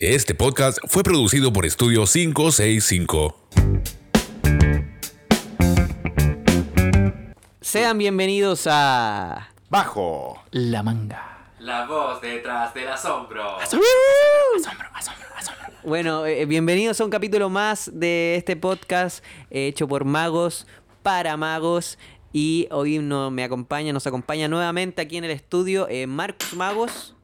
Este podcast fue producido por Estudio 565. Sean bienvenidos a Bajo. La Manga. La voz detrás del asombro. Bueno, eh, bienvenidos a un capítulo más de este podcast eh, hecho por magos para magos. Y hoy no, me acompaña, nos acompaña nuevamente aquí en el estudio eh, Marcos Magos,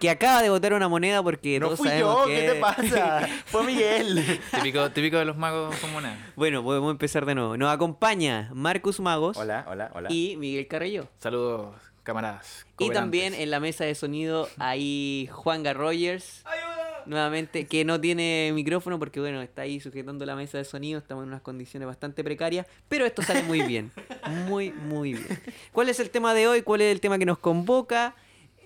que acaba de botar una moneda porque No todos fui sabemos yo, que... ¿qué te pasa? Fue Miguel. Típico, típico de los magos comunes. bueno, podemos empezar de nuevo. Nos acompaña Marcus Magos Hola, hola, hola. y Miguel Carrillo. Saludos, camaradas. Y también en la mesa de sonido hay Juanga Rogers. Nuevamente, que no tiene micrófono porque, bueno, está ahí sujetando la mesa de sonido. Estamos en unas condiciones bastante precarias. Pero esto sale muy bien. Muy, muy bien. ¿Cuál es el tema de hoy? ¿Cuál es el tema que nos convoca?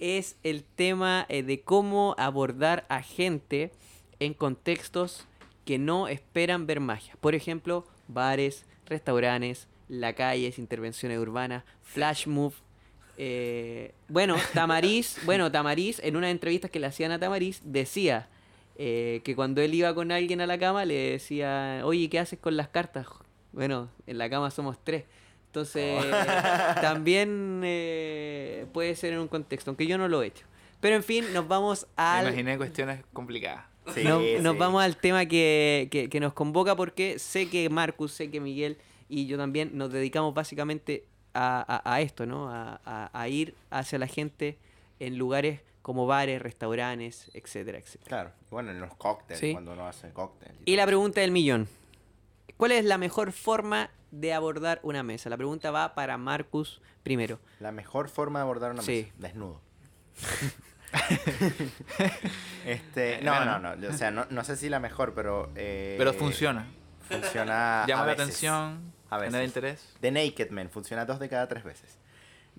Es el tema eh, de cómo abordar a gente en contextos que no esperan ver magia. Por ejemplo, bares, restaurantes, la calle, intervenciones urbanas, flash move, eh, bueno, Tamariz, bueno, Tamariz, en una entrevista que le hacían a Tamariz, decía eh, que cuando él iba con alguien a la cama, le decía, oye, ¿qué haces con las cartas? Bueno, en la cama somos tres. Entonces, también eh, puede ser en un contexto, aunque yo no lo he hecho. Pero en fin, nos vamos Me al... imaginé cuestiones complicadas. Sí, nos, sí. nos vamos al tema que, que- que nos convoca porque sé que Marcus, sé que Miguel y yo también nos dedicamos básicamente a, a- a esto, ¿no? A, a- a ir hacia la gente en lugares como bares, restaurantes, etcétera, etcétera. Claro, y bueno, en los cócteles, Sí. cuando uno hace cóctel. Y la pregunta del millón. ¿Cuál es la mejor forma de abordar una mesa? La pregunta va para Marcus primero. La mejor forma de abordar una Sí. mesa, desnudo. este, Eh, no, no, no, o sea, no, no sé si la mejor, pero... eh, Pero funciona. Funciona Llama a la atención. A Genera veces. interés. The Naked Man funciona dos de cada tres veces.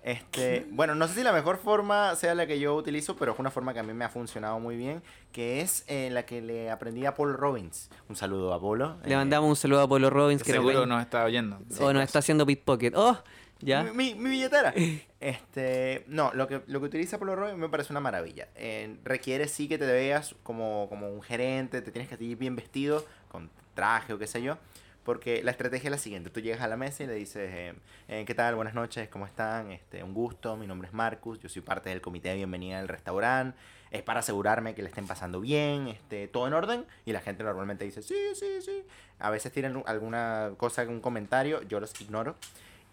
Este, bueno, no sé si la mejor forma sea la que yo utilizo, pero es una forma que a mí me ha funcionado muy bien, que es eh, la que le aprendí a Paul Robbins. Un saludo a Polo. Le eh, mandamos un saludo a Polo Robbins que Seguro nos está oyendo. o nos está haciendo pickpocket. ¡Oh! ¿Ya? Mi, mi- mi billetera. Este, no, lo que, lo que utiliza Polo Robbins me parece una maravilla. Eh, requiere sí que te veas como, como un gerente, te tienes que ir bien vestido, con traje o qué sé yo. Porque la estrategia es la siguiente, tú llegas a la mesa y le dices, eh, eh, ¿qué tal? Buenas noches, ¿cómo están? Este, un gusto, mi nombre es Marcus, yo soy parte del comité de bienvenida del restaurante. Es para asegurarme que le estén pasando bien, este, todo en orden. Y la gente normalmente dice, sí, sí, sí. A veces tienen alguna cosa, un comentario, yo los ignoro.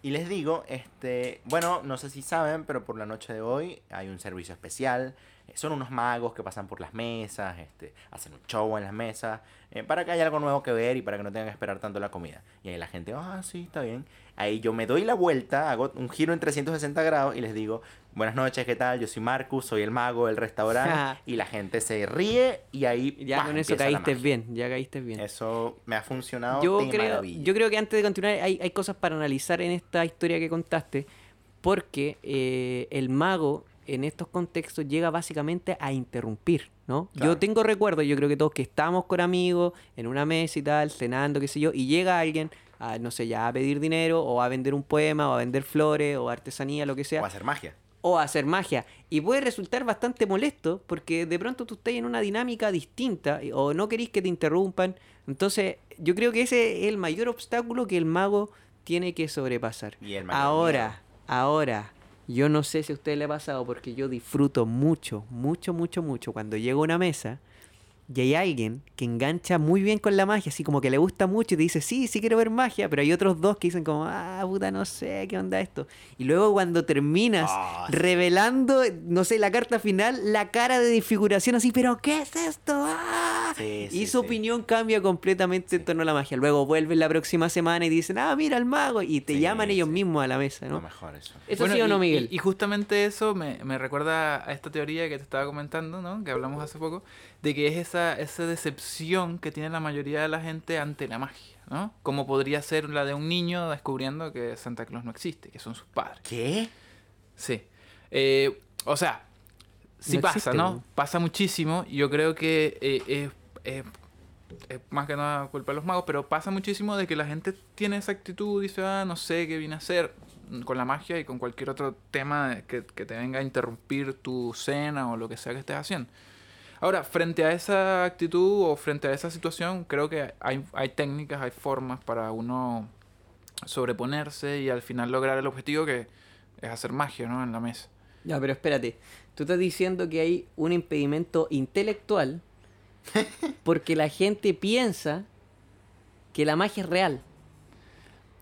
Y les digo, este, bueno, no sé si saben, pero por la noche de hoy hay un servicio especial. Eh, Son unos magos que pasan por las mesas, este, hacen un show en las mesas, eh, para que haya algo nuevo que ver y para que no tengan que esperar tanto la comida. Y ahí la gente, ah, sí, está bien. Ahí yo me doy la vuelta, hago un giro en 360 grados y les digo, buenas noches, ¿qué tal? Yo soy Marcus, soy el mago del restaurante. y la gente se ríe y ahí Ya con eso caíste bien, ya caíste bien. Eso me ha funcionado Yo de creo, maravilla. yo creo que antes de continuar hay, hay cosas para analizar en esta historia que contaste, porque eh, el mago en estos contextos llega básicamente a interrumpir, ¿no? Claro. Yo tengo recuerdos, yo creo que todos que estamos con amigos en una mesa y tal, cenando, qué sé yo, y llega alguien a, no sé, ya a pedir dinero o a vender un poema o a vender flores o artesanía, lo que sea O hacer magia. o hacer magia. Y puede resultar bastante molesto porque de pronto tú estás en una dinámica distinta o no querís que te interrumpan. Entonces, yo creo que ese es el mayor obstáculo que el mago tiene que sobrepasar. Y el mayor Ahora, ahora, yo no sé si a usted le ha pasado porque yo disfruto mucho, mucho, mucho, mucho cuando llego a una mesa y hay alguien que engancha muy bien con la magia, así como que le gusta mucho y te dice, sí, sí quiero ver magia, pero hay otros dos que dicen como, ah, puta, no sé, ¿qué onda esto? Y luego cuando terminas Ah, revelando, no sé, la carta final, la cara de disfiguración así, pero ¿qué es esto? ¡Ah!". Sí, y sí, su sí. opinión cambia completamente en torno a la magia. Luego vuelven la próxima semana y dicen, ah, mira el mago, y te Sí, llaman ellos mismos a la mesa, Lo ¿no? mejor eso. ¿Eso Bueno, sí o no, y- Miguel? Y, y justamente eso me, me recuerda a esta teoría que te estaba comentando, ¿no? Que hablamos hace poco, de que es esa, esa decepción que tiene la mayoría de la gente ante la magia, ¿no? Como podría ser la de un niño descubriendo que Santa Claus no existe, que son sus padres. ¿Qué? Sí. Eh, o sea, sí No pasa, existe, ¿no? ¿no? Pasa muchísimo. Yo creo que eh, es- es- más que nada culpa de los magos, pero pasa muchísimo de que la gente tiene esa actitud, dice, ah, no sé qué viene a hacer con la magia y con cualquier otro tema que, que te venga a interrumpir tu cena o lo que sea que estés haciendo. Ahora, frente a esa actitud o frente a esa situación, creo que hay, hay técnicas, hay formas para uno sobreponerse y al final lograr el objetivo que es hacer magia, ¿no? En la mesa. Ya, pero espérate. Tú estás diciendo que hay un impedimento intelectual porque la gente piensa que la magia es real.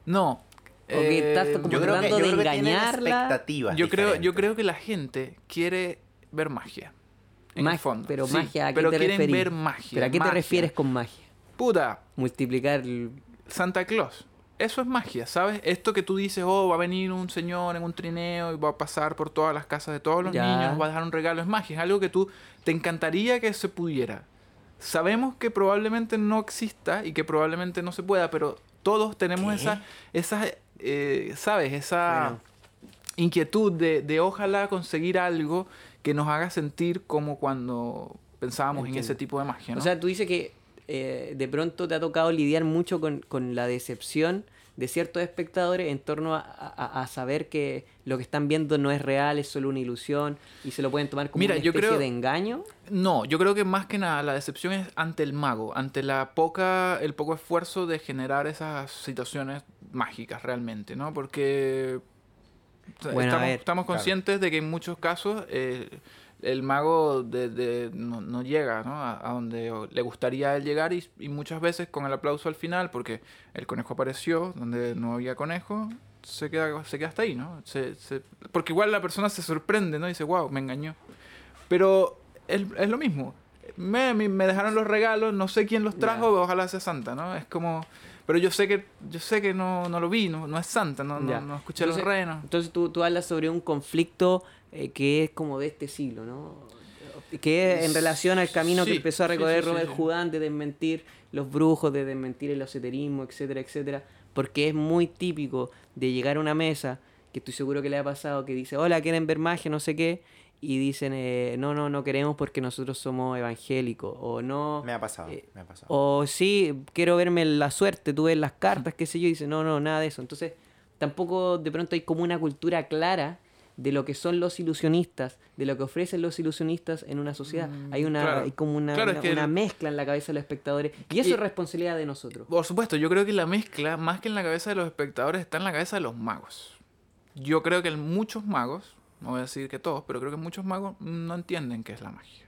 No. O que eh, estás como Yo creo que, tratando yo de creo que expectativas yo creo, yo creo que la gente quiere ver magia. En Mag- el fondo. pero Sí, magia, ¿a qué pero te quieren referís? ver magia. ¿Pero a qué te refieres con magia? Puta, Multiplicar el... Santa Claus. Eso es magia, ¿sabes? Esto que tú dices, oh, va a venir un señor en un trineo y va a pasar por todas las casas de todos los Ya. niños, va a dejar un regalo, es magia, es algo que tú te encantaría que se pudiera. Sabemos que probablemente no exista y que probablemente no se pueda, pero todos tenemos ¿Qué? esa, esa eh, ¿sabes? Esa Bueno. inquietud de, de ojalá conseguir algo que nos haga sentir como cuando pensábamos en ese tipo de magia, ¿no? O sea, tú dices que eh, de pronto te ha tocado lidiar mucho con, con la decepción de ciertos espectadores en torno a, a- a saber que lo que están viendo no es real, es solo una ilusión y se lo pueden tomar como Mira, una yo especie creo- de engaño. No, yo creo que más que nada la decepción es ante el mago, ante la poca, el poco esfuerzo de generar esas situaciones mágicas realmente, ¿no? Porque Bueno, a estamos, ver, estamos claro. conscientes de que en muchos casos eh, el mago de- de- no, no llega ¿no? A, a donde le gustaría a él llegar y, y muchas veces con el aplauso al final, porque el conejo apareció donde no había conejo, se queda, se queda hasta ahí, ¿no? Se- se- porque igual la persona se sorprende, ¿no? Y dice, wow, me engañó. Pero es, es lo mismo. Me, me- dejaron los regalos, no sé quién los trajo, ojalá sea Santa, ¿no? Es como... Pero yo sé que yo sé que no, no lo vi, no, no es Santa, no, no, no escuché Entonces- los renos. Entonces tú, tú hablas sobre un conflicto eh, que es como de este siglo, ¿no? Que es en relación al camino que empezó a recorrer sí, sí, Robert. Houdin de desmentir los brujos, de desmentir el esoterismo, etcétera, etcétera. Porque es muy típico de llegar a una mesa, que estoy seguro que le ha pasado, que dice, hola, ¿quieren ver magia? No sé qué. Y dicen, eh, no, no, no queremos porque nosotros somos evangélicos. O no... Me ha pasado, eh, me ha pasado. O sí, quiero verme la suerte, tú ves las cartas, qué sé yo, y dice, no, no, nada de eso. Entonces, tampoco de pronto hay como una cultura clara de lo que son los ilusionistas, de lo que ofrecen los ilusionistas en una sociedad. hay una claro. hay como una, Claro, es una- que una el- mezcla en la cabeza de los espectadores. Y eso Y- es responsabilidad de nosotros. Por supuesto, yo creo que la mezcla, más que en la cabeza de los espectadores, está en la cabeza de los magos. Yo creo que muchos magos, no voy a decir que todos, pero creo que muchos magos no entienden qué es la magia.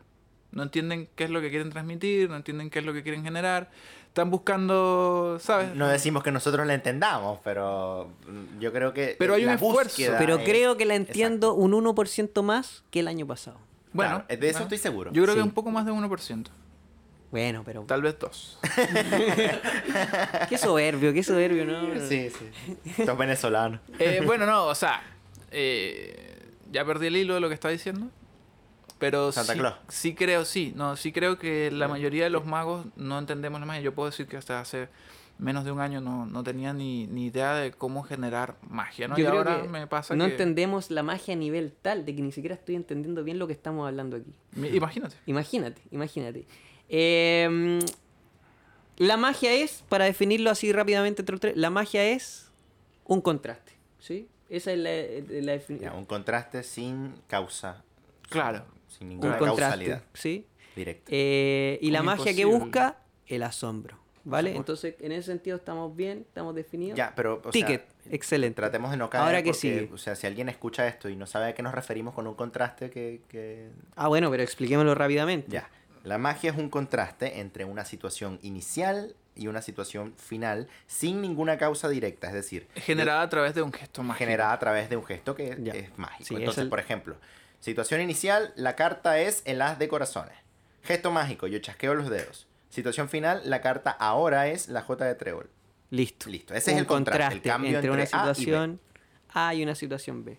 No entienden qué es lo que quieren transmitir, no entienden qué es lo que quieren generar. Están buscando, ¿sabes? No decimos que nosotros la entendamos, pero yo creo que. Pero hay un esfuerzo. Pero es- creo que la entiendo Exacto. un 1% más que el año pasado. Bueno, Claro, de eso estoy seguro. Yo creo Sí. que un poco más de 1%. Bueno, pero Tal vez 2. qué soberbio, qué soberbio, ¿no? Sí, sí. Sos venezolano. Eh, bueno, no, o sea, eh, ya perdí el hilo de lo que estaba diciendo. Pero Santa sí, Claus. sí creo, sí, no, sí creo que la mayoría de los magos no entendemos la magia. Yo puedo decir que hasta hace menos de un año no, no tenía ni, ni idea de cómo generar magia, ¿no? Yo y creo ahora que me pasa no que... entendemos la magia a nivel tal de que ni siquiera estoy entendiendo bien lo que estamos hablando aquí. Imagínate. Imagínate, imagínate. Eh, la magia es, para definirlo así rápidamente entre los tres, la magia es un contraste, ¿sí? Esa es la, la Ya, definición. un contraste sin causa. Claro. Sin Un ninguna contraste, causalidad ¿sí? directa. Eh, y la Un magia que busca, el asombro, ¿vale? Entonces, en ese sentido estamos bien, estamos definidos. Ya, pero. o sea, Ticket, excelente. Tratemos de no caer. Ahora que porque, sigue. O sea, si alguien escucha esto y no sabe a qué nos referimos con un contraste, que. que... Ah, bueno, pero expliquémoslo rápidamente. Ya. La magia es un contraste entre una situación inicial y una situación final sin ninguna causa directa. Es decir, Generada a través de un gesto mágico. generada a través de un gesto que Ya. es mágico. Sí, es Entonces, el- por ejemplo, situación inicial, la carta es el as de corazones. Gesto mágico, yo chasqueo los dedos. Situación final, la carta ahora es la J de trébol. Listo. Listo. Ese es el contraste, el cambio entre, una entre A y B. situación A y una situación B.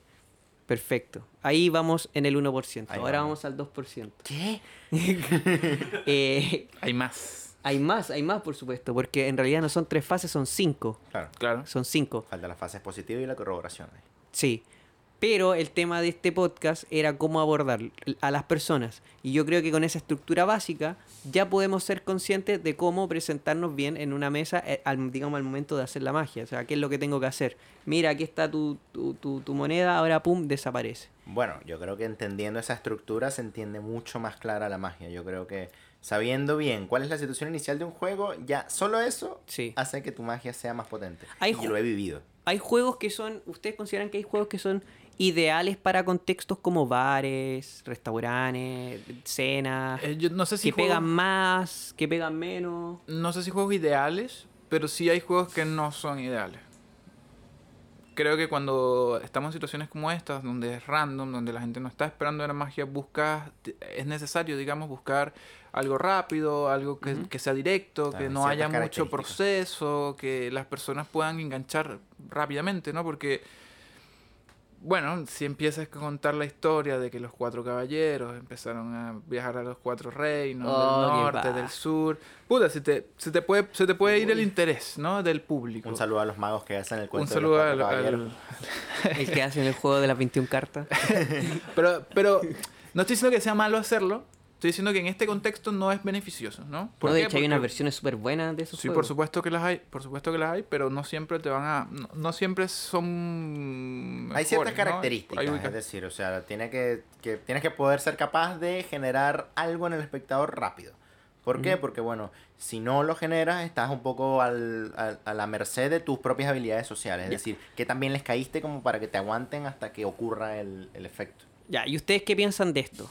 Perfecto. Ahí vamos en el 1%. Ahí Ahora vamos. vamos al 2%. ¿Qué? Eh, Hay más. Hay más, hay más, por supuesto, porque en realidad no son tres fases, son cinco. Claro. Son cinco. Falta la fase positiva y la corroboración. Sí. Pero el tema de este podcast era cómo abordar a las personas. Y yo creo que con esa estructura básica ya podemos ser conscientes de cómo presentarnos bien en una mesa, eh, al, digamos, al momento de hacer la magia. O sea, ¿qué es lo que tengo que hacer? Mira, aquí está tu, tu, tu, tu moneda, ahora pum, desaparece. Bueno, yo creo que entendiendo esa estructura se entiende mucho más clara la magia. Yo creo que sabiendo bien cuál es la situación inicial de un juego, ya solo eso Sí. hace que tu magia sea más potente. Hay y lo he vivido. Hay juegos que son, ¿ustedes consideran que hay juegos que son ideales para contextos como bares, restaurantes, cenas, Eh, yo no sé si que juegos- pegan más, que pegan menos? no sé si juegos ideales, pero sí hay juegos que no son ideales. Creo que cuando estamos en situaciones como estas, donde es random, donde la gente no está esperando la magia, buscas, es necesario, digamos, buscar algo rápido, algo que, que sea directo, que no haya mucho proceso, que las personas puedan enganchar rápidamente, ¿no? Porque, bueno, si empiezas a contar la historia de que los cuatro caballeros empezaron a viajar a los cuatro reinos, Oh, del qué norte, del sur, puta, se te, se te puede, se te puede ir el interés, ¿no? Del público. Un saludo a los magos que hacen el Un cuento saludo de al, los cuatro al- caballeros. El que hacen el juego de las 21 cartas. Pero, pero no estoy diciendo que sea malo hacerlo, estoy diciendo que en este contexto no es beneficioso, ¿no? ¿Por No, de qué? hecho, hay unas Porque- versiones súper buenas de esos Sí, juegos. por supuesto que las hay, por supuesto que las hay, pero no siempre te van a, no, no siempre son Hay ciertas características, Hay es decir, o sea, tiene que, que, tienes que poder ser capaz de generar algo en el espectador rápido. ¿Por qué? Porque, bueno, si no lo generas, estás un poco al, al- a la merced de tus propias habilidades sociales. Es decir, que también les caíste como para que te aguanten hasta que ocurra el, el efecto. Ya, ¿y ustedes qué piensan de esto?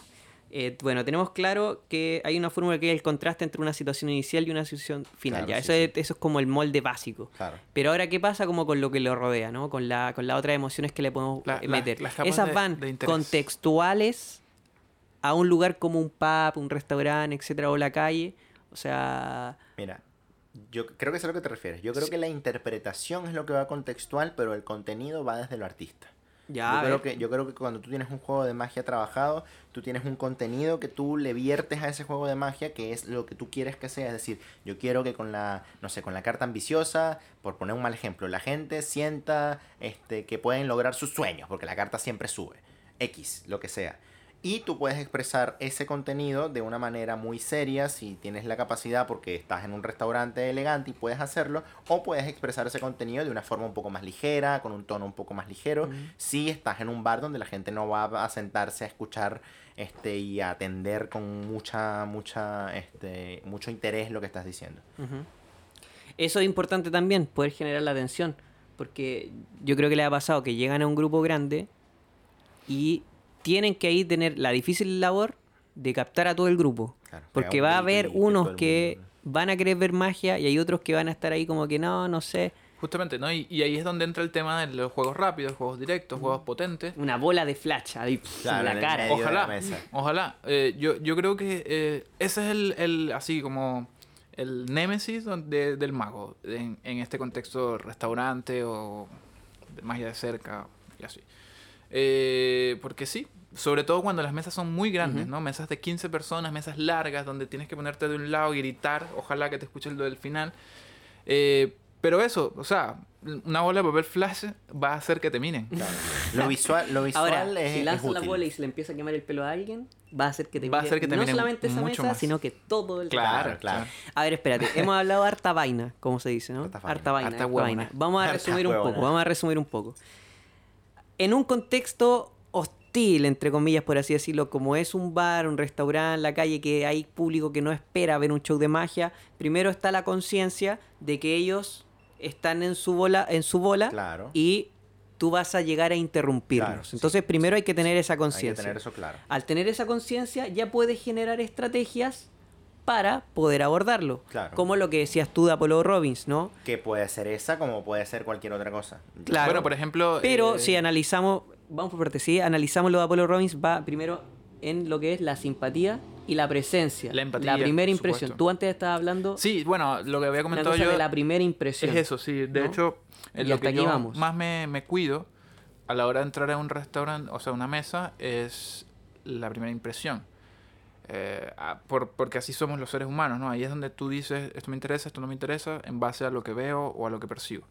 Eh, bueno, tenemos claro que hay una fórmula que es el contraste entre una situación inicial y una situación final. Claro, ya, sí, eso, sí. Es, eso es como el molde básico. Claro. Pero ahora, ¿qué pasa como con lo que lo rodea, ¿no? Con la, con las otras emociones que le podemos La- meter. las Esas de- van de contextuales a un lugar como un pub, un restaurante, etcétera, o la calle. O sea, Mira, yo creo que es a lo que te refieres. Yo creo Sí. que la interpretación es lo que va contextual, pero el contenido va desde lo artista. Ya. yo, creo que, yo creo que cuando tú tienes un juego de magia trabajado, tú tienes un contenido que tú le viertes a ese juego de magia, que es lo que tú quieres que sea. Es decir, yo quiero que con la, no sé, con la carta ambiciosa, por poner un mal ejemplo, la gente sienta este, que pueden lograr sus sueños, porque la carta siempre sube. X, lo que sea. Y tú puedes expresar ese contenido de una manera muy seria si tienes la capacidad porque estás en un restaurante elegante y puedes hacerlo. O puedes expresar ese contenido de una forma un poco más ligera, con un tono un poco más ligero. Si estás en un bar donde la gente no va a sentarse a escuchar este, y a atender con mucha, mucha, este, mucho interés lo que estás diciendo. Eso es importante también, poder generar la atención. Porque yo creo que le ha pasado que llegan a un grupo grande y tienen que ahí tener la difícil labor de captar a todo el grupo. Claro, Porque va a haber unos que van a querer ver magia y hay otros que van a estar ahí como que no, no sé. Justamente, ¿no? Y, y ahí es donde entra el tema de los juegos rápidos, juegos directos, juegos potentes. Una bola de flash ahí Claro, en la cara. de la Ojalá, mesa. ojalá. Eh, yo, yo creo que eh, ese es el, el, así como el némesis donde- del mago en, en este contexto restaurante o de magia de cerca y así. Eh, porque sí, sobre todo cuando las mesas son muy grandes. ¿no? Mesas de 15 personas, mesas largas, donde tienes que ponerte de un lado y gritar, ojalá que te escuche lo del final. Eh, pero eso, o sea, una bola de papel flash va a hacer que te minen. Claro. Lo visual, lo visual Ahora, es, si es lanzas la bola y se le empieza a quemar el pelo a alguien, va a hacer que te Va a hacer que te no solamente esa mucho mesa, más. sino que todo el Claro, resto. claro. A ver, espérate. Hemos hablado de harta vaina, como se dice, ¿no? Harta vaina. Harta vaina. Harta vaina. Vamos a Harta resumir un huevona. poco. Vamos a resumir un poco. En un contexto hostil, entre comillas, por así decirlo, como es un bar, un restaurante, la calle, que hay público que no espera ver un show de magia, primero está la conciencia de que ellos están en su bola, en su bola Claro. y tú vas a llegar a interrumpirlos. Claro, sí. Entonces, primero hay que tener esa conciencia. tener eso claro. Al tener esa conciencia, ya puedes generar estrategias para poder abordarlo. Claro. Como lo que decías tú de Apollo Robbins, ¿no? Que puede ser esa como puede ser cualquier otra cosa. Claro. Bueno, por ejemplo... Pero eh, si analizamos, vamos por parte, si analizamos lo de Apollo Robbins, va primero en lo que es la simpatía y la presencia. La empatía, primera por impresión. supuesto. Tú antes estabas hablando Sí, bueno, lo que había comentado yo... de la primera impresión. Es eso, sí. De ¿no? hecho, en Y lo que yo vamos. más me, me cuido a la hora de entrar a un restaurante, o sea, una mesa, es la primera impresión. Eh, por- porque así somos los seres humanos, ¿no? Ahí es donde tú dices, esto me interesa, esto no me interesa, en base a lo que veo o a lo que percibo.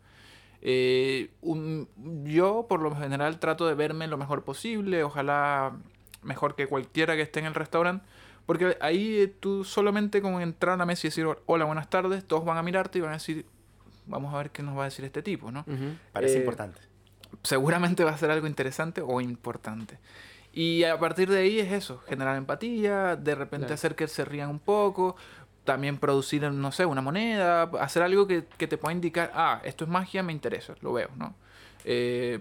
Eh, un- yo, por lo general, trato de verme lo mejor posible, ojalá mejor que cualquiera que esté en el restaurante, porque ahí eh, tú solamente con entrar a la mesa y decir hola, buenas tardes, todos van a mirarte y van a decir, vamos a ver qué nos va a decir este tipo, ¿no? Parece Eh, importante. seguramente va a ser algo interesante o importante. Y a partir de ahí es eso, generar empatía, de repente Claro. hacer que se rían un poco, también producir, no sé, una moneda, hacer algo que, que te pueda indicar, ah, esto es magia, me interesa, lo veo, ¿no? Eh,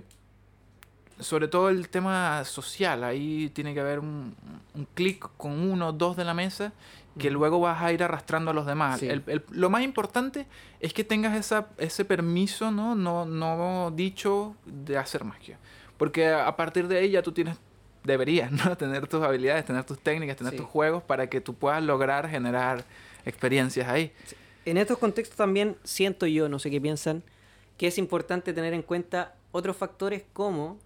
sobre todo el tema social, ahí tiene que haber un, un clic con uno o dos de la mesa que luego vas a ir arrastrando a los demás. Sí. El- el- lo más importante es que tengas esa, ese permiso ¿no? No, no dicho de hacer magia. Porque a a partir de ahí ya tú tienes, deberías ¿no? tener tus habilidades, tener tus técnicas, tener Sí. tus juegos para que tú puedas lograr generar experiencias ahí. En estos contextos también siento yo, no sé qué piensan, que es importante tener en cuenta otros factores como...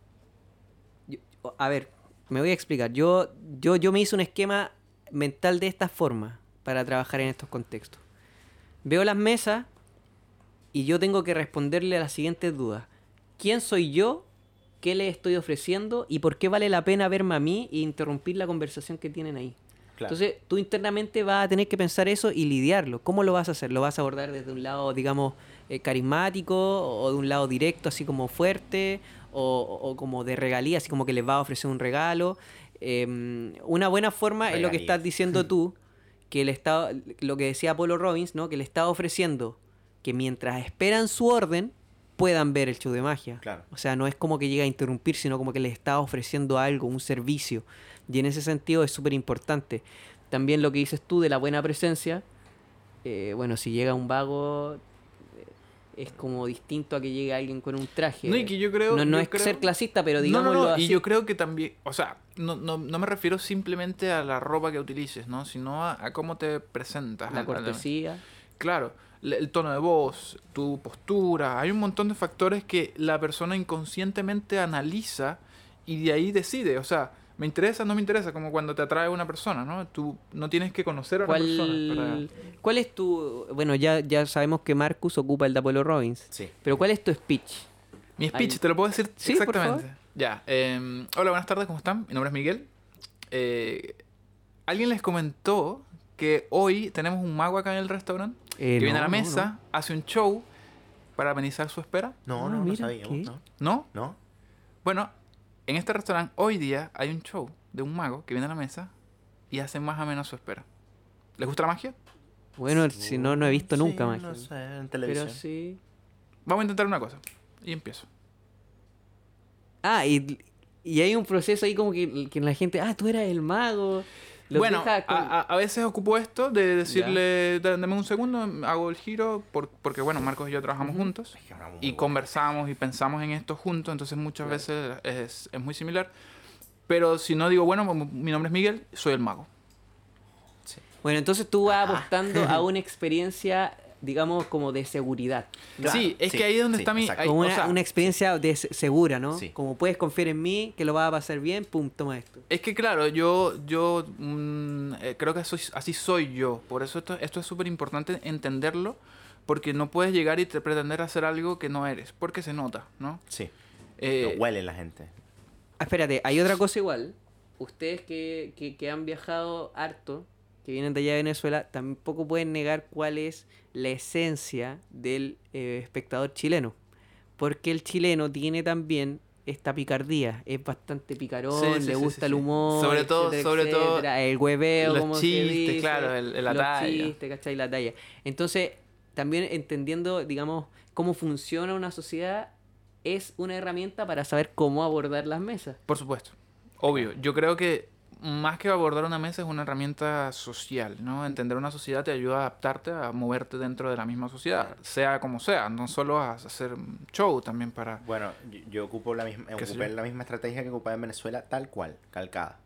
yo- a ver, me voy a explicar. Yo, yo, yo me hice un esquema mental de esta forma para trabajar en estos contextos. Veo las mesas y yo tengo que responderle a las siguientes dudas. ¿Quién soy yo? ¿Qué le estoy ofreciendo? ¿Y por qué vale la pena verme a mí e interrumpir la conversación que tienen ahí? Claro. Entonces, tú internamente vas a tener que pensar eso y lidiarlo. ¿Cómo lo vas a hacer? ¿Lo vas a abordar desde un lado, digamos, eh, carismático o de un lado directo, así como fuerte o, o como de regalía, así como que les vas a ofrecer un regalo? Eh, una buena forma es lo que estás diciendo tú, que el Estado, lo que decía Apolo Robbins, ¿no? Que le está ofreciendo que mientras esperan su orden, puedan ver el show de magia. Claro. O sea, no es como que llega a interrumpir, sino como que les está ofreciendo algo, un servicio. Y en ese sentido es súper importante. También lo que dices tú de la buena presencia. eh, bueno, si llega un vago, eh, es como distinto a que llegue alguien con un traje. No, y que yo creo- no, no yo es creo- ser clasista, pero No, digámoslo no, no, así. y yo creo que también, o sea, no, no, no me refiero simplemente a la ropa que utilices, ¿no? Sino a, a cómo te presentas. la cortesía. Claro, el tono de voz, tu postura, hay un montón de factores que la persona inconscientemente analiza y de ahí decide, o sea, me interesa, no me interesa, como cuando te atrae una persona, ¿no? Tú no tienes que conocer a una persona. para- ¿Cuál, ¿Cuál es tu...? Bueno, ya, ya sabemos que Marcus ocupa el de Apollo Robbins. Sí. Pero ¿cuál es tu speech? Mi speech, Al- te lo puedo decir Sí, por exactamente. favor. Ya. eh, hola, buenas tardes, ¿cómo están? Mi nombre es Miguel. Eh, Alguien les comentó que hoy tenemos un mago acá en el restaurante Eh, que viene a no, la no, mesa, hace un show para amenizar su espera. No, Ah, no, no mira, sabíamos, ¿qué? ¿no? ¿No? ¿No? Bueno, en este restaurante hoy día hay un show de un mago que viene a la mesa y hace más o menos su espera. ¿Les gusta la magia? no. Bueno, si no, no he visto Sí, nunca más. No sé, en televisión. Pero sí... Vamos a intentar una cosa. Y empiezo. Ah, y, y hay un proceso ahí como que, que la gente... Ah, tú eras el mago. Los bueno, deja con- a, a- a veces ocupo esto de decirle, "Da- dame un segundo, hago el giro, por- porque bueno, Marcos y yo trabajamos juntos Es que hablamos y conversamos y pensamos en esto juntos, entonces muchas Claro. veces es, es muy similar. Pero si no digo, bueno, mi nombre es Miguel, soy el mago. Bueno, entonces tú vas apostando a una experiencia, digamos, como de seguridad. Claro, sí, es sí, que ahí es donde sí, está mi... ahí- Como o una, sea, una experiencia de se- segura, ¿no? Sí. Como puedes confiar en mí, que lo vas a pasar bien, pum, toma esto. Es que claro, yo, yo mm, eh, creo que soy- así soy yo. Por eso esto, esto es súper importante entenderlo, porque no puedes llegar y te pretender hacer algo que no eres, porque se nota, ¿no? Sí. Eh, Lo huele la gente. Ah, espérate, hay otra cosa igual. Ustedes que, que, que han viajado harto, que vienen de allá de Venezuela, tampoco pueden negar cuál es la esencia del eh, espectador chileno. Porque el chileno tiene también esta picardía. Es bastante picarón, Sí, sí, le gusta sí, el humor. Sobre todo- etcétera, sobre todo el hueveo, los como se chistes, dice, claro, el- el- la los talla. chistes, ¿cachai? La talla. Entonces, también entendiendo, digamos, cómo funciona una sociedad, es una herramienta para saber cómo abordar las mesas. Por supuesto. Obvio. Yo creo que más que abordar una mesa es una herramienta social, ¿no? Entender una sociedad te ayuda a adaptarte, a moverte dentro de la misma sociedad, sea como sea, no solo a hacer show también para... Bueno, yo, yo ocupo la misma, ¿Qué sé ocupé la misma estrategia que ocupaba en Venezuela, tal cual, calcada.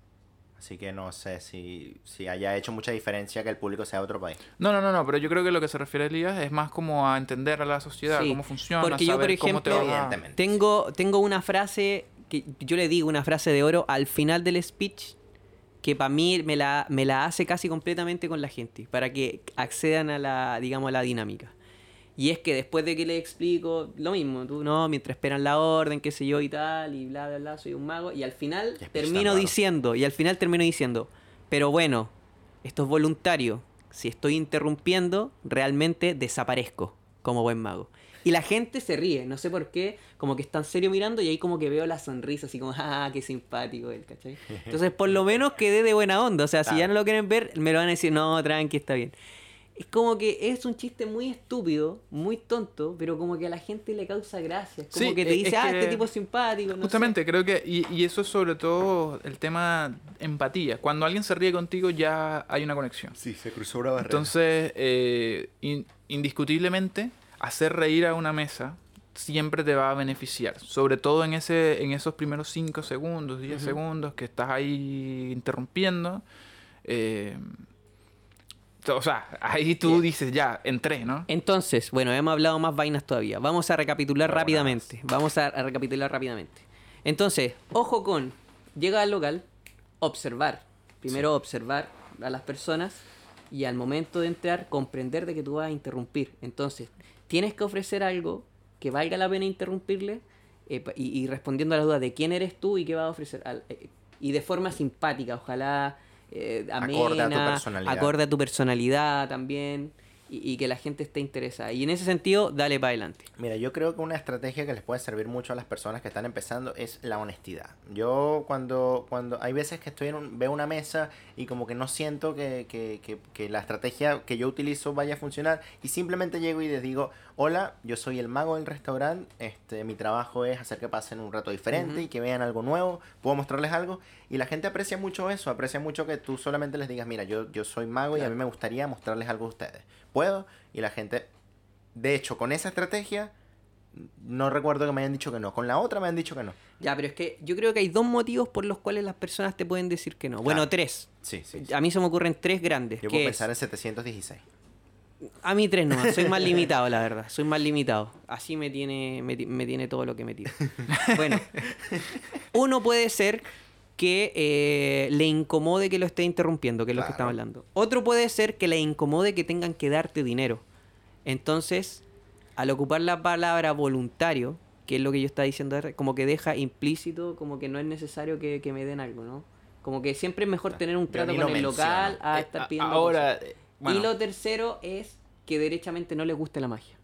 Así que no sé si, si haya hecho mucha diferencia que el público sea de otro país. No, no, no, no, pero yo creo que lo que se refiere Elías es más como a entender a la sociedad, Sí, cómo funciona, porque yo, por saber cómo te ejemplo, va a- Evidentemente. Tengo, tengo una frase que yo le digo, una frase de oro al final del speech que para mí me la, me la hace casi completamente con la gente, para que accedan a la, digamos, a la dinámica. Y es que después de que le explico lo mismo, tú no, mientras esperan la orden, qué sé yo y tal, y bla, bla, bla, soy un mago. Y al final Ya termino diciendo, y al final termino diciendo, pero bueno, esto es voluntario. Si estoy interrumpiendo, realmente desaparezco como buen mago. Y la gente se ríe, no sé por qué, como que está en serio mirando y ahí como que veo la sonrisa, así como, ah, qué simpático él, ¿cachai? Entonces, por lo menos quedé de buena onda. O sea, si ya no lo quieren ver, me lo van a decir, no, tranqui, está bien. Es como que es un chiste muy estúpido, muy tonto, pero como que a la gente le causa gracia. Es como Sí, que te es dice, que- ah, este tipo es simpático. no sé. Justamente, creo que, y, y eso es sobre todo el tema empatía. Cuando alguien se ríe contigo ya hay una conexión. Sí, se cruzó una barrera. Entonces, eh, in- indiscutiblemente, hacer reír a una mesa siempre te va a beneficiar. Sobre todo en, ese, en esos primeros 5 segundos, 10 segundos que estás ahí interrumpiendo. eh, o sea, ahí tú dices, ya, entré, ¿no? Entonces, bueno, hemos hablado más vainas todavía. Vamos a recapitular rápidamente. Vamos a, a recapitular rápidamente. Entonces, ojo con, llega al local, observar. Primero observar a las personas y al momento de entrar comprender de que tú vas a interrumpir. Entonces, tienes que ofrecer algo que valga la pena interrumpirle eh, y, y respondiendo a la duda de quién eres tú y qué vas a ofrecer. Al- eh, y de forma simpática, ojalá eh, Acorde a tu amena, personalidad. acorde a tu personalidad también y, y que la gente esté interesada. Y en ese sentido, dale para adelante. Mira, yo creo que una estrategia que les puede servir mucho a las personas que están empezando es la honestidad. Yo cuando, cuando hay veces que estoy en un- veo una mesa y como que no siento que, que, que, que la estrategia que yo utilizo vaya a funcionar y simplemente llego y les digo, hola, yo soy el mago del restaurante, este, mi trabajo es hacer que pasen un rato diferente y que vean algo nuevo, puedo mostrarles algo y la gente aprecia mucho eso, aprecia mucho que tú solamente les digas, mira, yo, yo soy mago y a mí me gustaría mostrarles algo a ustedes. ¿Puedo? Y la gente de hecho, con esa estrategia, no recuerdo que me hayan dicho que no. Con la otra me han dicho que no. Ya, pero es que yo creo que hay dos motivos por los cuales las personas te pueden decir que no. Bueno, tres. Sí, sí. sí. A mí se me ocurren tres grandes. Yo puedo es- pensar en 716. A mí tres nomás, soy más limitado, la verdad. Soy más limitado. Así me tiene, me, me tiene todo lo que me tira. Bueno, uno puede ser que eh, le incomode que lo esté interrumpiendo, que es lo que estamos hablando. Otro puede ser que le incomode que tengan que darte dinero. Entonces, al ocupar la palabra voluntario, que es lo que yo estaba diciendo, como que deja implícito, como que no es necesario que, que me den algo, ¿no? Como que siempre es mejor tener un trato con el local a Eh, estar pidiendo Ahora, eh, bueno, Y lo tercero es que derechamente no les guste la magia.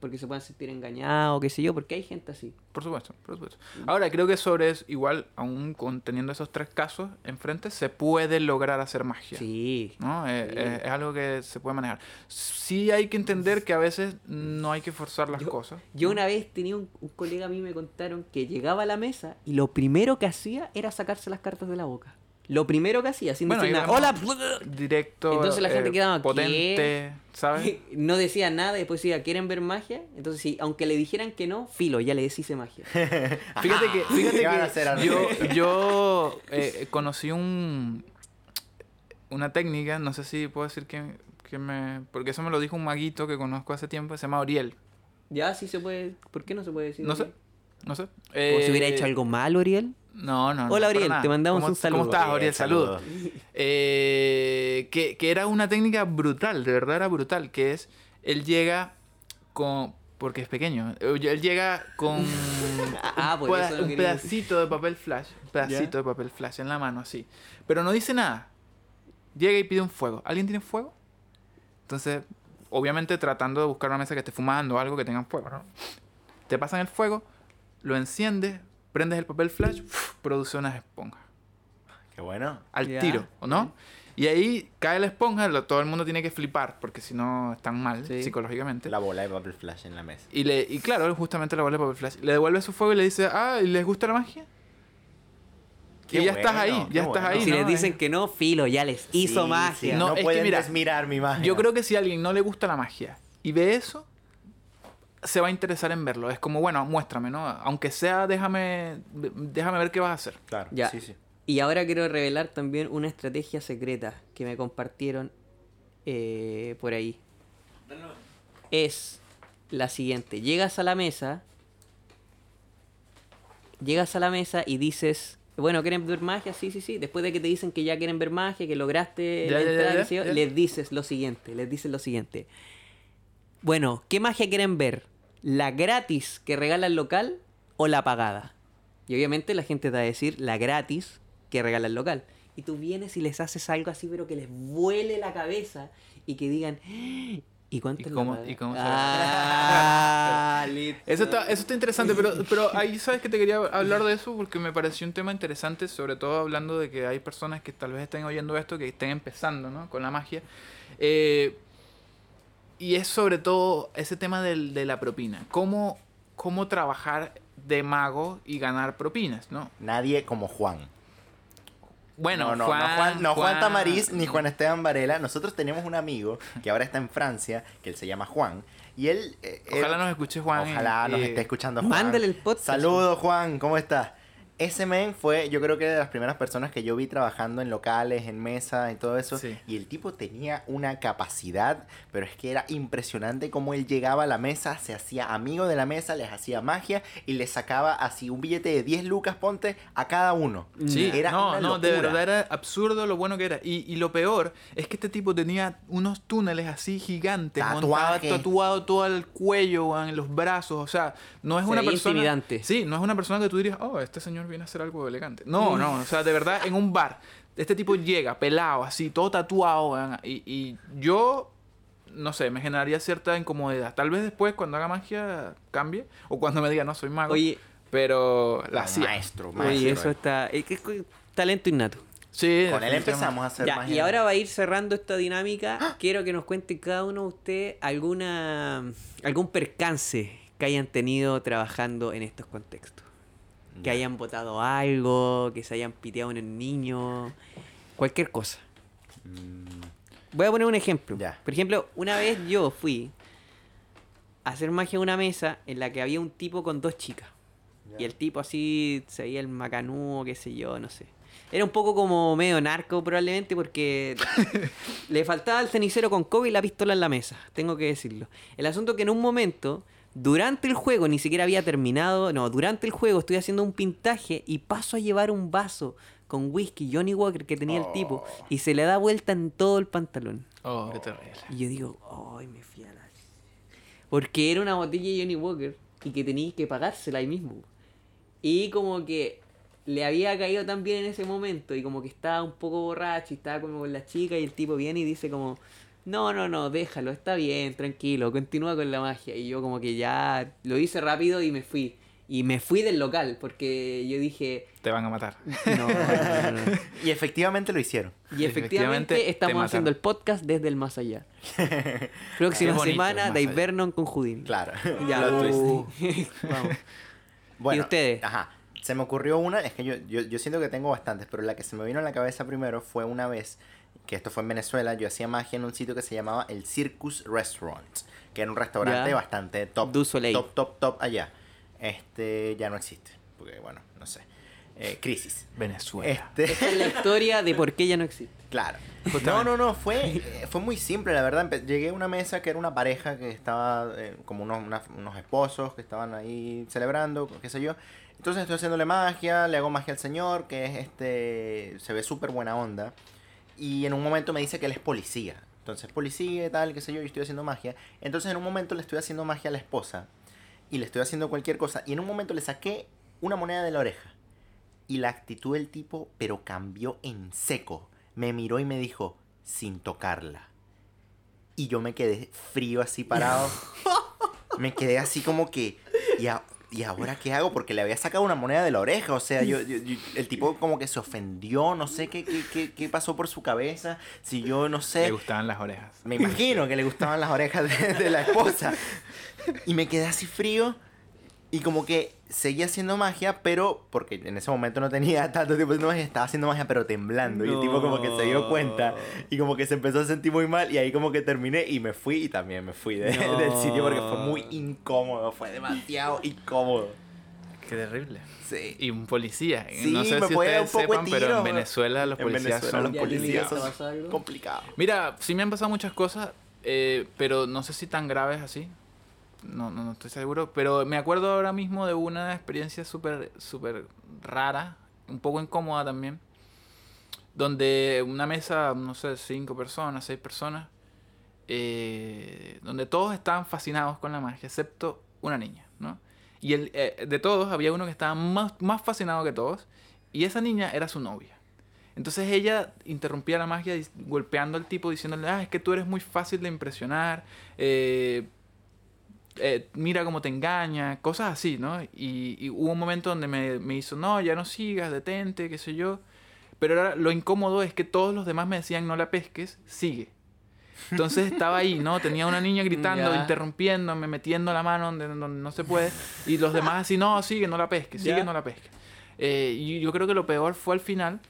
Porque se pueden sentir engañados, qué sé yo, porque hay gente así. por supuesto, por supuesto. Ahora, creo que sobre eso, igual, aún con- teniendo esos tres casos enfrente, se puede lograr hacer magia. Sí. ¿no? Eh, Sí. eh, es algo que se puede manejar. Sí hay que entender que a veces no hay que forzar las cosas. Yo una vez tenía un, un colega a mí me contaron que llegaba a la mesa y lo primero que hacía era sacarse las cartas de la boca. Lo primero que hacía, sin Bueno, decir nada. ¡Hola! Directo, Entonces la gente eh, quedaba, ¿qué? potente, ¿sabes? No decía nada y después decía, ¿quieren ver magia? Entonces, sí, aunque le dijeran que no, filo, ya le deshice magia. Fíjate que, fíjate ¿Qué van a que hacer yo, yo eh, conocí un una técnica, no sé si puedo decir que, que me... Porque eso me lo dijo un maguito que conozco hace tiempo, se llama Oriel. Ya, sí se puede. ¿Por qué no se puede decir? No sé, no sé. Como si hubiera Eh, hecho algo mal, Oriel. No, no, no. Hola, Oriel, nada. te mandamos ¿Cómo- un saludo. ¿Cómo estás, Oriel, Oriel? Saludos. Eh, que, que era una técnica brutal, de verdad era brutal, que es, él llega con... Porque es pequeño. Él llega con Ah, un, peda- un pedacito de papel flash. Un pedacito Ya. de papel flash en la mano, así. Pero no dice nada. Llega y pide un fuego. ¿Alguien tiene fuego? Entonces, obviamente tratando de buscar una mesa que esté fumando o algo que tenga fuego, ¿no? Te pasan el fuego, lo enciendes, prendes el papel flash, produce unas esponjas. Qué bueno. Al Ya. tiro, ¿o no? Y ahí cae la esponja, lo- todo el mundo tiene que flipar, porque si no están mal Sí. psicológicamente. La bola de papel flash en la mesa. Y, le, y claro, justamente la bola de papel flash. Le devuelve su fuego y le dice, ah, ¿y les gusta la magia? Qué y ya estás bueno, ahí, qué ya estás bueno. ahí. Si ¿no? les dicen que no, filo, ya les hizo Sí, magia. sí, No, No, es que pueden mira, desmirar mi magia. Yo creo que si a alguien no le gusta la magia y ve eso, se va a interesar en verlo. Es como, bueno, muéstrame, ¿no? Aunque sea, déjame, déjame ver qué vas a hacer. Claro, Ya. sí, sí. Y ahora quiero revelar también una estrategia secreta que me compartieron eh, por ahí. Es la siguiente. Llegas a la mesa. Llegas a la mesa y dices, bueno, ¿quieren ver magia? Sí, sí, sí. Después de que te dicen que ya quieren ver magia, que lograste Ya, la ya, entrada, ya. les dices lo siguiente, les dices lo siguiente. Bueno, ¿qué magia quieren ver? ¿La gratis que regala el local o la pagada? Y obviamente la gente te va a decir la gratis que regala el local. Y tú vienes y les haces algo así, pero que les vuele la cabeza y que digan, "¡Ah! ¿y cuánto ¿Y cómo- paga?" y cómo se- Ah, listo. Eso está, eso está interesante, pero, pero ahí sabes que te quería hablar de eso porque me pareció un tema interesante, sobre todo hablando de que hay personas que tal vez estén oyendo esto, que estén empezando ¿no? con la magia. Eh, y es sobre todo ese tema del- de la propina. ¿Cómo, cómo trabajar de mago y ganar propinas, ¿no? Nadie como Juan. Bueno, no, no, Juan, no Juan, no Juan Tamariz ni Juan Esteban Varela. Nosotros tenemos un amigo que ahora está en Francia, que él se llama Juan. Y él... eh, Ojalá él- nos escuche Juan. Ojalá nos y- esté escuchando Juan. Mándale el podcast. Saludos, Juan, ¿cómo estás? Ese men fue, yo creo que de las primeras personas que yo vi trabajando en locales, en mesa y todo eso. Sí. Y el tipo tenía una capacidad, pero es que era impresionante cómo él llegaba a la mesa, se hacía amigo de la mesa, les hacía magia y les sacaba así un billete de 10 lucas, ponte, a cada uno. Sí, era no, una no, de verdad era absurdo lo bueno que era. Y, y lo peor es que este tipo tenía unos túneles así gigantes, montado, tatuado todo el cuello, en los brazos. O sea, no es una persona. intimidante. Sí, no es una persona que tú dirías, oh, este señor viene a hacer algo elegante. No, no, o sea, de verdad, en un bar, este tipo llega pelado, así, todo tatuado, y, y yo. No sé, me generaría cierta incomodidad. Tal vez después, cuando haga magia, cambie. O cuando me diga, no, soy mago. Oye, pero la hacía. maestro, maestro. oye, eso está... Es que es talento innato. Sí, Con él empezamos a hacer Ya, magia. y ahora va a ir cerrando esta dinámica. Quiero que nos cuente cada uno de ustedes alguna algún percance que hayan tenido trabajando en estos contextos. Que Ya. hayan votado algo, que se hayan piteado en el niño, cualquier cosa. Voy a poner un ejemplo. Ya. Por ejemplo, una vez yo fui a hacer magia en una mesa en la que había un tipo con dos chicas. Y el tipo así se veía el macanudo, qué sé yo, no sé. Era un poco como medio narco probablemente porque le faltaba el cenicero con cobre y la pistola en la mesa, tengo que decirlo. El asunto que en un momento, durante el juego, ni siquiera había terminado, no, durante el juego estoy haciendo un pintaje y paso a llevar un vaso con whisky Johnny Walker que tenía el tipo y se le da vuelta en todo el pantalón. Oh, qué terrible. Y yo digo, ay, me fui a la... Porque era una botella de Johnny Walker y que tenía que pagársela ahí mismo. Y como que le había caído tan bien en ese momento y como que estaba un poco borracho y estaba como con la chica y el tipo viene y dice como, no, no, no, déjalo, está bien, tranquilo, continúa con la magia. Y yo como que ya lo hice rápido y me fui. Y me fui del local porque yo dije, Te van a matar. no, no, no, no. Y efectivamente lo hicieron. Y Efectivamente, efectivamente te estamos haciendo el podcast desde el más allá. Próxima bonito, semana, Dave allá. Vernon con Houdini. Claro. Ya, uh, vamos. Bueno, ustedes? Ajá. Se me ocurrió una, es que yo, yo, yo siento que tengo bastantes, pero la que se me vino a la cabeza primero fue una vez, que esto fue en Venezuela, yo hacía magia en un sitio que se llamaba el Circus Restaurant, que era un restaurante bastante top, Du Soleil. top, top, top allá. Este ya no existe, porque bueno, no sé. Eh, crisis. Venezuela. Este, Esta es la historia de por qué ya no existe. Claro. Justamente. No, no, no, fue, eh, fue muy simple, la verdad. Llegué a una mesa que era una pareja que estaba, eh, como unos, una- unos esposos que estaban ahí celebrando, qué sé yo. Entonces estoy haciéndole magia, le hago magia al señor, que es este, se ve súper buena onda. Y en un momento me dice que él es policía. Entonces, policía y tal, qué sé yo, yo estoy haciendo magia. Entonces en un momento le estoy haciendo magia a la esposa. Y le estoy haciendo cualquier cosa. Y en un momento le saqué una moneda de la oreja. Y la actitud del tipo, pero cambió en seco. Me miró y me dijo, sin tocarla. Y yo me quedé frío así parado. me quedé así como que, ¿y, a- y ahora qué hago? Porque le había sacado una moneda de la oreja. O sea, yo, yo- yo- el tipo como que se ofendió, no sé qué, qué, qué, qué pasó por su cabeza. Si yo no sé. Le gustaban las orejas. Me imagino que le gustaban las orejas de, de la esposa. Y me quedé así frío. Y como que seguía haciendo magia, pero porque en ese momento no tenía tanto tiempo haciendo magia, estaba haciendo magia, pero temblando. Y el tipo como que se dio cuenta y como que se empezó a sentir muy mal. Y ahí como que terminé y me fui y también me fui de- No. del sitio porque fue muy incómodo. Fue demasiado incómodo. Qué terrible. Sí. Y un policía. Sí, no sé me si ustedes un poco de sepan, pero en tiro. Venezuela los En policías Venezuela son los policías complicados. Mira, sí me han pasado muchas cosas, eh, pero no sé si tan graves así. No, no, no estoy seguro. Pero me acuerdo ahora mismo de una experiencia súper, súper rara, un poco incómoda también. Donde una mesa, no sé, cinco personas, seis personas, eh, donde todos estaban fascinados con la magia, excepto una niña, ¿no? Y el, eh, de todos había uno que estaba más, más fascinado que todos, y esa niña era su novia. Entonces ella interrumpía la magia golpeando al tipo, diciéndole, ah, es que tú eres muy fácil de impresionar, eh, eh, mira cómo te engaña, cosas así, ¿no? Y, y hubo un momento donde me, me hizo, no, ya no sigas, detente, qué sé yo. Pero ahora lo incómodo es que todos los demás me decían, no la pesques, sigue. Entonces estaba ahí, ¿no? Tenía una niña gritando, Ya. interrumpiéndome, metiendo la mano donde, donde no se puede. Y los demás así, no, sigue, no la pesques, sigue, Ya. no la pesques. Eh, y yo creo que lo peor fue al final,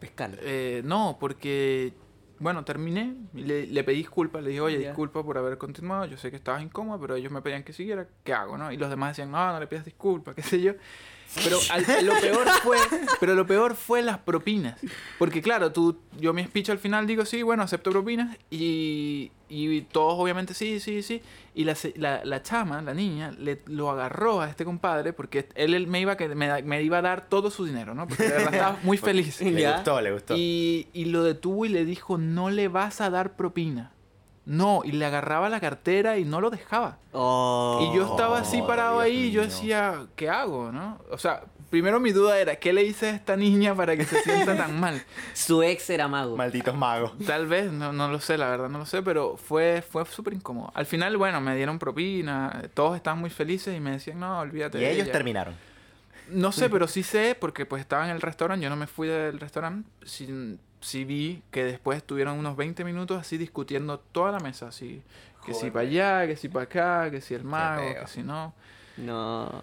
Pescarlo. eh, no, porque, bueno, terminé, le, le pedí disculpas, le dije, oye, disculpa por haber continuado, yo sé que estabas incómodo, pero ellos me pedían que siguiera, ¿qué hago, no? Y los demás decían, no, no le pidas disculpas, qué sé yo. Pero al- lo peor fue, pero lo peor fue las propinas. Porque claro, tú, yo mi speech al final digo, sí, bueno, acepto propinas, y, y todos obviamente sí, sí, sí. Y la, la, la chama, la niña, le, lo agarró a este compadre porque él, él me, iba a que, me, da- me iba a dar todo su dinero, ¿no? Porque de verdad estaba muy feliz. Le Ya. gustó, le gustó. Y, y lo detuvo y le dijo, no le vas a dar propina. No, y le agarraba la cartera y no lo dejaba. Oh. y yo estaba así Oh, parado Dios ahí y yo decía, ¿qué hago? ¿no? O sea, primero mi duda era, ¿qué le hice a esta niña para que se sienta tan mal? Su ex era mago. Malditos magos. Tal vez, no, no lo sé, la verdad no lo sé, pero fue, fue súper incómodo. Al final, bueno, me dieron propina, todos estaban muy felices y me decían, no, olvídate Y de ellos ella". terminaron. No sé, pero sí sé, porque pues estaba en el restaurante, yo no me fui del restaurante, sí, sí vi que después estuvieron unos 20 minutos así discutiendo toda la mesa, así, que si para allá, que si para acá, que si el mago, que si no. No.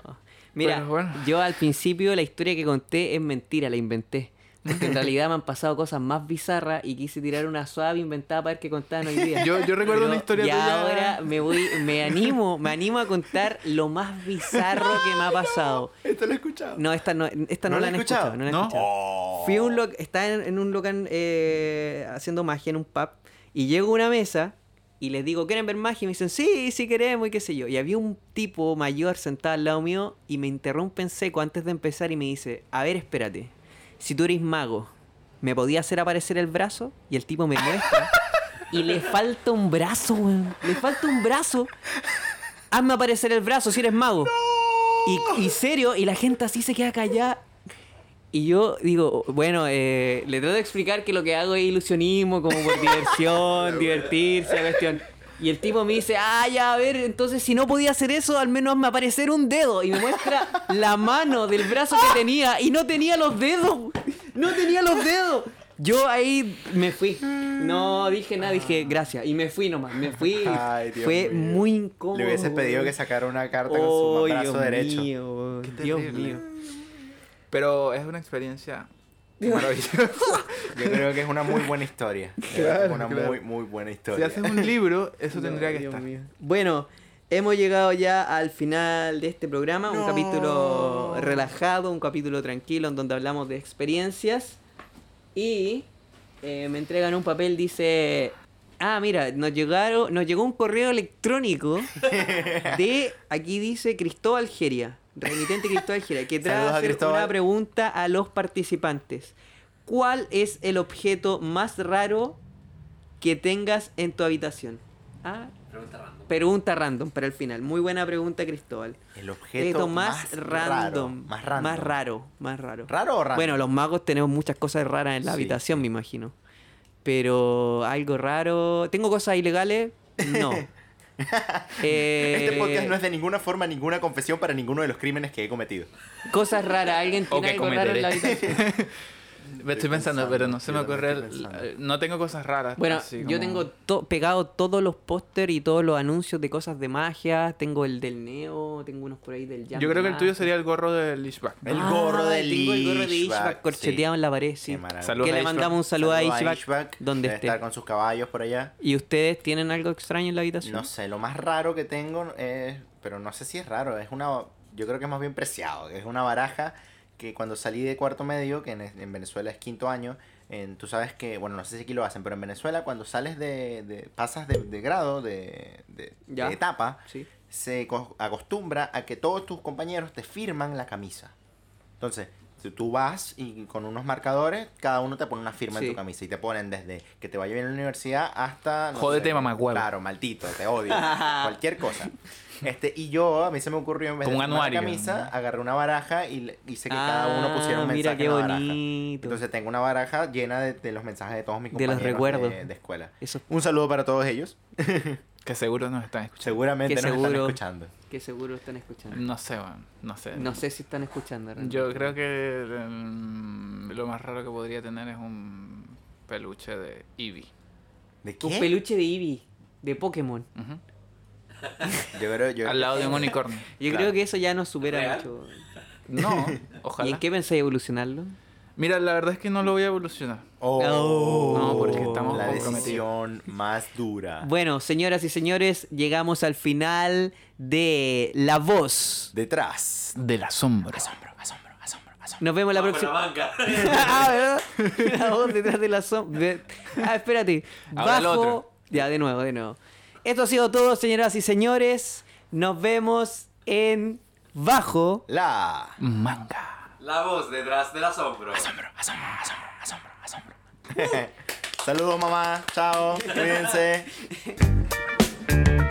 Mira, bueno. yo al principio la historia que conté es mentira, la inventé. Porque en realidad me han pasado cosas más bizarras y quise tirar una suave inventada para ver qué contaban hoy día. Yo, yo recuerdo Pero una historia ya tuya- ahora me voy, me animo, me animo a contar lo más bizarro que me ha pasado. Esto lo he escuchado. No, esta no, esta no, ¿No la han escuchado. escuchado? no la han ¿No? escuchado. Oh. Fui a un lo- estaba en, en un local eh, haciendo magia en un pub y llego a una mesa y les digo, ¿quieren ver magia? Y me dicen, sí, sí queremos y qué sé yo. Y había un tipo mayor sentado al lado mío y me interrumpe en seco antes de empezar y me dice, a ver, espérate, si tú eres mago, ¿me podía hacer aparecer el brazo? Y el tipo me muestra y le falta un brazo, weón. Le falta un brazo. Hazme aparecer el brazo si eres mago. Y, y serio, y la gente así se queda callada. Y yo digo, bueno, eh, le trato de explicar que lo que hago es ilusionismo, como por diversión, divertirse, la cuestión. Y el tipo me dice, ah, ya, a ver, entonces si no podía hacer eso, al menos me aparecer un dedo. Y me muestra la mano del brazo que tenía y no tenía los dedos. No tenía los dedos. Yo ahí me fui. No dije nada, dije gracias. Y me fui nomás, me fui. Ay, Dios Fue mío. muy incómodo. Le hubieses pedido que sacara una carta Oh, con su brazo Dios derecho. mío, Dios mío. Pero es una experiencia maravillosa. Yo creo que es una muy buena historia. Claro, es una claro. muy, muy buena si historia. haces un libro, eso tendría que Dios estar. mío. Bueno, hemos llegado ya al final de este programa, un capítulo relajado, un capítulo tranquilo en donde hablamos de experiencias y eh, me entregan un papel dice, ah mira, nos llegaron, nos llegó un correo electrónico de aquí dice Cristóbal Algeria, remitente Cristóbal Algeria, que trae hacer una pregunta a los participantes. ¿Cuál es el objeto más raro que tengas en tu habitación? Ah, Pregunta random. pregunta random para el final. Muy buena pregunta, Cristóbal. El Objeto objeto más, más, random, Raro, más random. Más raro, más raro. ¿Raro o random? Bueno, los magos tenemos muchas cosas raras en la Sí, habitación, me imagino. Pero algo raro. ¿Tengo cosas ilegales? No. Eh, Este podcast no es de ninguna forma ninguna confesión para ninguno de los crímenes que he cometido. Cosas raras. ¿Alguien O tiene que algo raro en la habitación? Me estoy pensando, pensando, pero no se me ocurre. el- pensando. no tengo cosas raras. Bueno, así yo como- tengo to- pegado todos los póster y todos los anuncios de cosas de magia. Tengo el del Neo, tengo unos por ahí del Jam Yo creo que el tuyo sería el gorro del Ishbak. El Ah, gorro de tengo el gorro de Ishbak, corcheteado sí. en la pared, sí. Que a le mandamos un saludo a Ishbak, donde esté. estar con sus caballos por allá. ¿Y ustedes tienen algo extraño en la habitación? No sé, lo más raro que tengo es, pero no sé si es raro, es una, yo creo que es más bien preciado, es una baraja que cuando salí de cuarto medio, que en, en Venezuela es quinto año, en- tú sabes que, bueno, no sé si aquí lo hacen, pero en Venezuela cuando sales de, de- pasas de, de grado, de, de- Ya. de etapa, Sí. se co- acostumbra a que todos tus compañeros te firman la camisa. Entonces, tú- tú vas y con unos marcadores, cada uno te pone una firma Sí. en tu camisa y te ponen desde que te vaya bien en la universidad hasta... no Jódete, mamahuevo. Claro, maldito, te odio. cualquier cosa. Este, y yo, a mí se me ocurrió en vez Como de un anuario, camisa, ¿no? agarré una baraja y hice que cada uno pusiera un Ah, mensaje mira qué en la baraja. bonito. Entonces tengo una baraja llena de, de los mensajes de todos mis De los compañeros recuerdos. de, de escuela. Eso, Un saludo para todos ellos. Que seguro nos están escuchando. Seguramente Que nos están escuchando. que seguro están escuchando. No sé, weón. No sé. No sé si están escuchando. realmente. Yo creo que mm, lo más raro que podría tener es un peluche de Eevee. ¿De Un qué? peluche de Eevee, de Pokémon. Ujú. Yo creo, yo, Al lado de un unicornio. Yo Claro. creo que eso ya nos supera ¿Real? mucho. No, ¿Y ojalá. en qué pensáis evolucionarlo? Mira, la verdad es que no lo voy a evolucionar. Oh, No, porque estamos la decisión más dura. Bueno, señoras y señores, llegamos al final de La Voz. Detrás. Del asombro. Asombro, asombro, asombro, asombro. Nos vemos la próxima. banca. ah. La voz detrás de la sombra. Ah, espérate. Ahora Bajo. Ya, de nuevo, de nuevo. Esto ha sido todo, señoras y señores. Nos vemos en Bajo. La. Manga. La voz detrás del asombro. Asombro, asombro, asombro, asombro, asombro. Saludos, mamá. Chao. Cuídense.